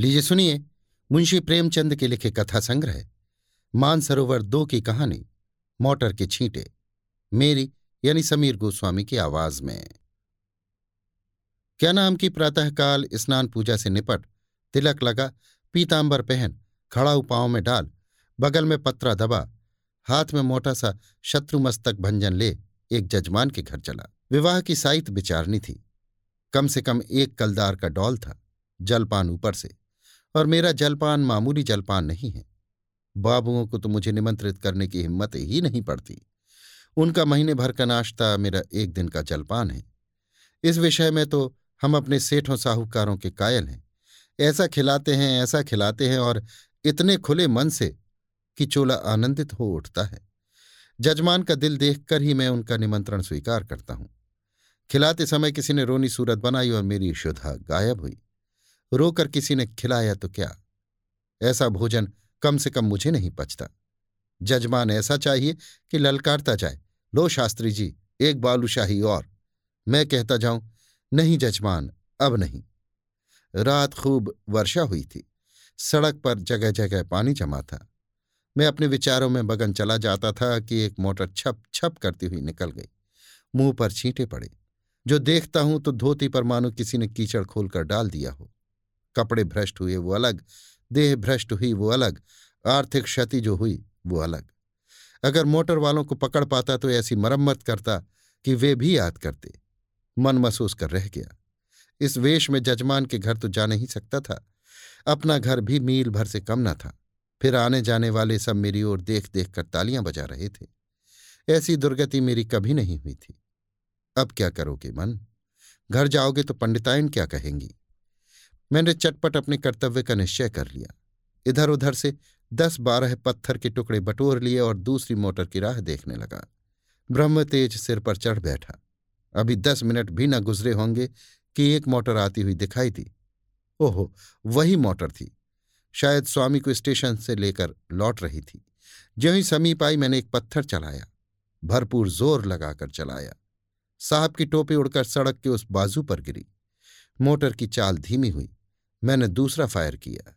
लीजिए सुनिए, मुंशी प्रेमचंद के लिखे कथा संग्रह, मानसरोवर दो की कहानी, मोटर के छींटे, मेरी यानी समीर गोस्वामी की आवाज़ में। क्या नाम की प्रातःकाल स्नान पूजा से निपट, तिलक लगा, पीतांबर पहन, खड़ाऊ पाँव में डाल, बगल में पत्रा दबा, हाथ में मोटा सा शत्रुमस्तक भंजन ले, एक जजमान के घर चला। विवाह की साइत विचारनी थी। कम से कम एक कलदार का डॉल था, जलपान ऊपर से। और मेरा जलपान मामूली जलपान नहीं है। बाबुओं को तो मुझे निमंत्रित करने की हिम्मत ही नहीं पड़ती। उनका महीने भर का नाश्ता मेरा एक दिन का जलपान है। इस विषय में तो हम अपने सेठों साहूकारों के कायल हैं। ऐसा खिलाते हैं, ऐसा खिलाते हैं और इतने खुले मन से कि चोला आनंदित हो उठता है। जजमान का दिल देखकर ही मैं उनका निमंत्रण स्वीकार करता हूँ। खिलाते समय किसी ने रोनी सूरत बनाई और मेरी शुद्धा गायब हुई। रोकर किसी ने खिलाया तो क्या? ऐसा भोजन कम से कम मुझे नहीं पचता। जजमान, ऐसा चाहिए कि ललकारता जाए। लो शास्त्री जी, एक बालूशाही और। मैं कहता जाऊँ, नहीं जजमान, अब नहीं। रात खूब वर्षा हुई थी। सड़क पर जगह जगह पानी जमा था। मैं अपने विचारों में बगन चला जाता था कि एक मोटर छप छप करती हुई निकल गई। मुँह पर छींटे पड़े। जो देखता हूँ तो धोती पर मानो किसी ने कीचड़ खोलकर डाल दिया हो। कपड़े भ्रष्ट हुए वो अलग, देह भ्रष्ट हुई वो अलग, आर्थिक क्षति जो हुई वो अलग। अगर मोटर वालों को पकड़ पाता तो ऐसी मरम्मत करता कि वे भी याद करते। मन महसूस कर रह गया। इस वेश में जजमान के घर तो जा नहीं सकता था। अपना घर भी मील भर से कम न था। फिर आने जाने वाले सब मेरी ओर देख देख कर तालियाँ बजा रहे थे। ऐसी दुर्गति मेरी कभी नहीं हुई थी। अब क्या करोगे मन? घर जाओगे तो पंडितायन क्या कहेंगी? मैंने चटपट अपने कर्तव्य का निश्चय कर लिया। इधर उधर से दस बारह पत्थर के टुकड़े बटोर लिए और दूसरी मोटर की राह देखने लगा। ब्रह्म तेज सिर पर चढ़ बैठा। अभी दस मिनट भी न गुजरे होंगे कि एक मोटर आती हुई दिखाई दी। ओहो, वही मोटर थी। शायद स्वामी को स्टेशन से लेकर लौट रही थी। ज्यों ही समीप आई मैंने एक पत्थर चलाया। भरपूर ज़ोर लगाकर चलाया। साहब की टोपी उड़कर सड़क के उस बाजू पर गिरी। मोटर की चाल धीमी हुई। मैंने दूसरा फायर किया।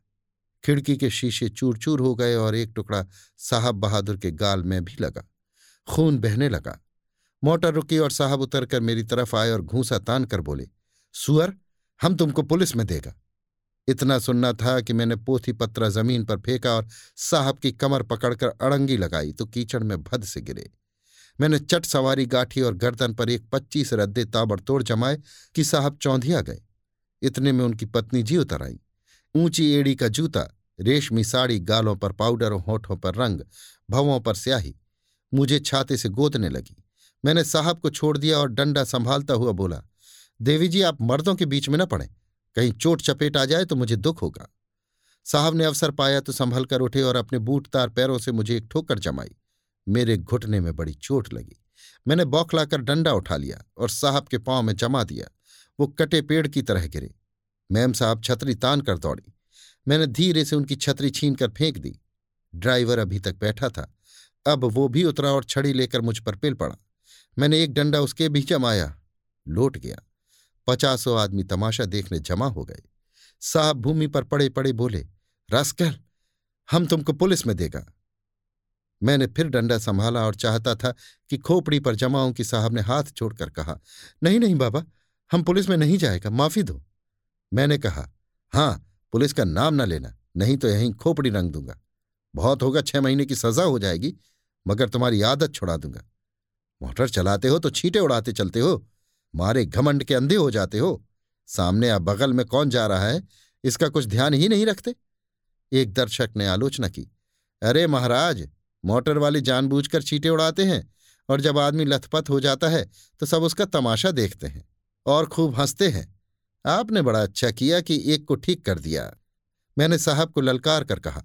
खिड़की के शीशे चूर चूर हो गए और एक टुकड़ा साहब बहादुर के गाल में भी लगा। खून बहने लगा। मोटर रुकी और साहब उतरकर मेरी तरफ़ आए और घूसा तान कर बोले, सुअर, हम तुमको पुलिस में देगा। इतना सुनना था कि मैंने पोथी पत्रा ज़मीन पर फेंका और साहब की कमर पकड़कर अड़ंगी लगाई तो कीचड़ में भद से गिरे। मैंने चट सवारी गाठी और गर्दन पर एक पच्चीस रद्दे ताबड़तोड़ जमाए कि साहब चौंधिया गए। इतने में उनकी पत्नी जी उतर आई। ऊँची एड़ी का जूता, रेशमी साड़ी, गालों पर पाउडर और होठों पर रंग, भवों पर स्याही, मुझे छाते से गोदने लगी। मैंने साहब को छोड़ दिया और डंडा संभालता हुआ बोला, देवी जी, आप मर्दों के बीच में न पड़े। कहीं चोट चपेट आ जाए तो मुझे दुख होगा साहब ने अवसर पाया तो संभल कर उठे और अपने बूटतार पैरों से मुझे एक ठोकर जमाई। मेरे घुटने में बड़ी चोट लगी। मैंने बौखलाकर डंडा उठा लिया और साहब के पाँव में जमा दिया। वो कटे पेड़ की तरह गिरे। मैम साहब छतरी तान कर दौड़ी। मैंने धीरे से उनकी छतरी छीन कर फेंक दी। ड्राइवर अभी तक बैठा था। अब वो भी उतरा और छड़ी लेकर मुझ पर पिल पड़ा। मैंने एक डंडा उसके भी जमाया। लौट गया। पचासों आदमी तमाशा देखने जमा हो गए। साहब भूमि पर पड़े पड़े बोले, रास्कल, हम तुमको पुलिस में देगा। मैंने फिर डंडा संभाला और चाहता था कि खोपड़ी पर जमाऊं कि साहब ने हाथ छोड़कर कहा, नहीं नहीं बाबा हम पुलिस में नहीं जाएगा, माफ़ी दो। मैंने कहा हाँ पुलिस का नाम ना लेना, नहीं तो यहीं खोपड़ी रंग दूँगा। बहुत होगा, छह महीने की सजा हो जाएगी, मगर तुम्हारी आदत छुड़ा दूँगा। मोटर चलाते हो तो छींटे उड़ाते चलते हो, मारे घमंड के अंधे हो जाते हो। सामने या बगल में कौन जा रहा है, इसका कुछ ध्यान ही नहीं रखते। एक दर्शक ने आलोचना की, अरे महाराज, मोटर वाले जानबूझकर चीटे उड़ाते हैं, और जब आदमी लथपथ हो जाता है तो सब उसका तमाशा देखते हैं। और खूब हँसते हैं। आपने बड़ा अच्छा किया कि एक को ठीक कर दिया। मैंने साहब को ललकार कर कहा,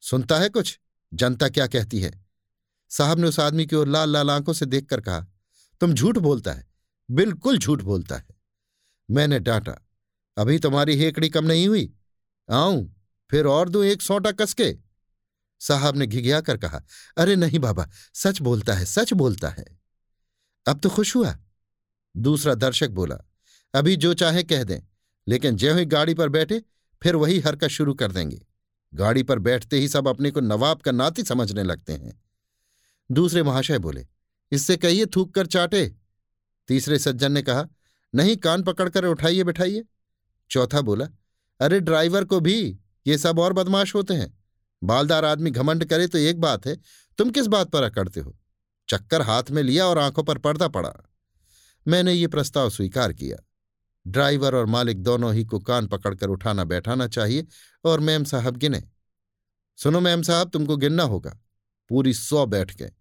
सुनता है कुछ? जनता क्या कहती है? साहब ने उस आदमी की ओर लाल लाल आँखों से देखकर कहा, तुम झूठ बोलता है, बिल्कुल झूठ बोलता है। मैंने डांटा, अभी तुम्हारी हेकड़ी कम नहीं हुई? आऊँ, फिर और दू एक सौटा कसके? साहब ने घिघिया कर कहा, अरे नहीं बाबा, सच बोलता है, सच बोलता है। अब तो खुश हुआ। दूसरा दर्शक बोला, अभी जो चाहे कह दें, लेकिन ज्यों ही गाड़ी पर बैठे, फिर वही हरकत शुरू कर देंगे। गाड़ी पर बैठते ही सब अपने को नवाब का नाती समझने लगते हैं। दूसरे महाशय बोले, इससे कहिए थूक कर चाटे? तीसरे सज्जन ने कहा, नहीं, कान पकड़कर उठाइए बिठाइए। चौथा बोला, अरे ड्राइवर को भी, ये सब और बदमाश होते हैं। बालदार आदमी घमंड करे तो एक बात है, तुम किस बात पर अकड़ते हो? चक्कर हाथ में लिया और आँखों पर पर्दा पड़ा। मैंने ये प्रस्ताव स्वीकार किया। ड्राइवर और मालिक दोनों ही को कान पकड़कर उठाना बैठाना चाहिए और मैम साहब गिने। सुनो मैम साहब, तुमको गिनना होगा। पूरी सौ बैठ गए।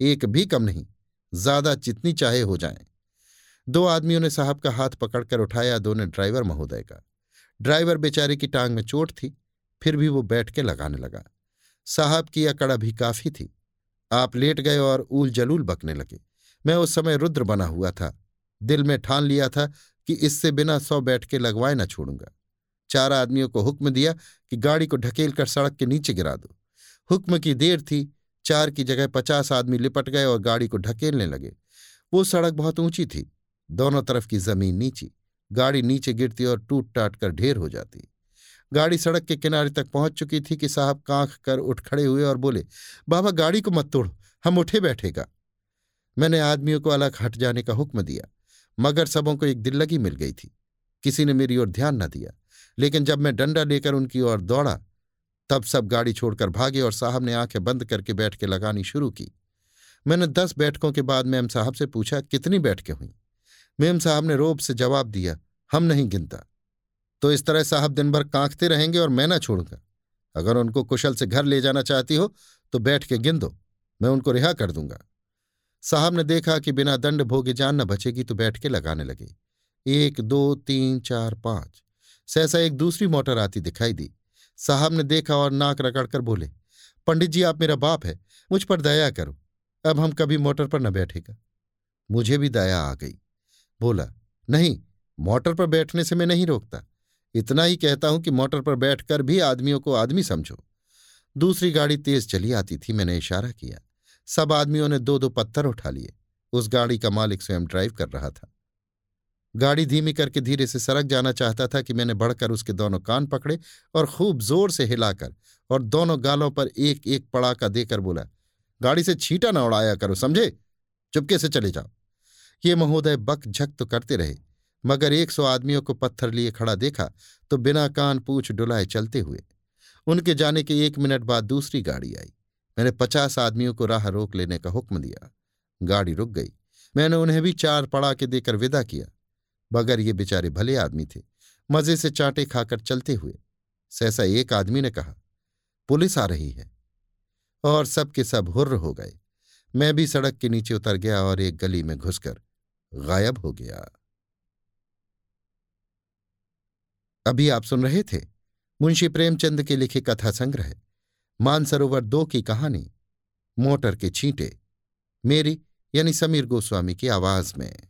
एक भी कम नहीं, ज़्यादा जितनी चाहे हो जाए। दो आदमियों ने साहब का हाथ पकड़कर उठाया, दोनों ड्राइवर महोदय का। ड्राइवर बेचारे की टांग में चोट थी, फिर भी वो बैठ के लगाने लगा। साहब की अकड़ भी काफ़ी थी। आप लेट गए और ऊल जलूल बकने लगे। मैं उस समय रुद्र बना हुआ था। दिल में ठान लिया था कि इससे बिना सौ बैठ के लगवाए न छोड़ूँगा। चार आदमियों को हुक्म दिया कि गाड़ी को ढकेल कर सड़क के नीचे गिरा दो। हुक्म की देर थी, चार की जगह पचास आदमी लिपट गए और गाड़ी को ढकेलने लगे। वो सड़क बहुत ऊँची थी, दोनों तरफ़ की ज़मीन नीची। गाड़ी नीचे गिरती और टूट टाट कर ढेर हो जाती। गाड़ी सड़क के किनारे तक पहुँच चुकी थी कि साहब कांख कर उठ खड़े हुए और बोले, बाबा, गाड़ी को मत तोड़ो, हम उठे बैठेगा। मैंने आदमियों को अलग हट जाने का हुक्म दिया, मगर सबों को एक दिल लगी मिल गई थी। किसी ने मेरी ओर ध्यान न दिया, लेकिन जब मैं डंडा लेकर उनकी ओर दौड़ा, तब सब गाड़ी छोड़कर भागे और साहब ने आँखें बंद करके बैठ के लगानी शुरू की। मैंने दस बैठकों के बाद मैम साहब से पूछा, कितनी बैठकें हुई? मेम साहब ने रोब से जवाब दिया, हम नहीं गिनता। तो इस तरह साहब दिन भर कांखते रहेंगे और मैं ना छोड़ूँगा। अगर उनको कुशल से घर ले जाना चाहती हो तो बैठ के गिन दो, मैं उनको रिहा कर दूँगा। साहब ने देखा कि बिना दंड भोगे जान न बचेगी तो बैठ के लगाने लगे। एक, दो, तीन, चार, पाँच। सहसा एक दूसरी मोटर आती दिखाई दी। साहब ने देखा और नाक रगड़कर बोले, पंडित जी, आप मेरा बाप है, मुझ पर दया करो। अब हम कभी मोटर पर न बैठेगा। मुझे भी दया आ गई। बोला, नहीं, मोटर पर बैठने से मैं नहीं रोकता। इतना ही कहता हूँ कि मोटर पर बैठकर भी आदमियों को आदमी समझो। दूसरी गाड़ी तेज चली आती थी, मैंने इशारा किया। सब आदमियों ने दो दो पत्थर उठा लिए। उस गाड़ी का मालिक स्वयं ड्राइव कर रहा था। गाड़ी धीमी करके धीरे से सड़क जाना चाहता था कि मैंने बढ़कर उसके दोनों कान पकड़े और खूब ज़ोर से हिलाकर और दोनों गालों पर एक एक पड़ाका देकर बोला, गाड़ी से छीटा ना उड़ाया करो, समझे? चुपके से चले जाओ। ये महोदय बक झक तो करते रहे, मगर एक सौ आदमियों को पत्थर लिए खड़ा देखा तो बिना कान पूछ डुलाए चलते हुए। उनके जाने के एक मिनट बाद दूसरी गाड़ी आई। मैंने पचास आदमियों को राह रोक लेने का हुक्म दिया। गाड़ी रुक गई। मैंने उन्हें भी चार पड़ा के देकर विदा किया। बगर ये बेचारे भले आदमी थे। मज़े से चांटे खाकर चलते हुए। सहसा एक आदमी ने कहा, पुलिस आ रही है। और सब के सब हुर्र हो गए। मैं भी सड़क के नीचे उतर गया और एक गली में घुसकर गायब हो गया। अभी आप सुन रहे थे मुंशी प्रेमचंद के लिखे कथा संग्रह। मानसरोवर दो की कहानी मोटर के छींटे मेरी यानी समीर गोस्वामी की आवाज़ में।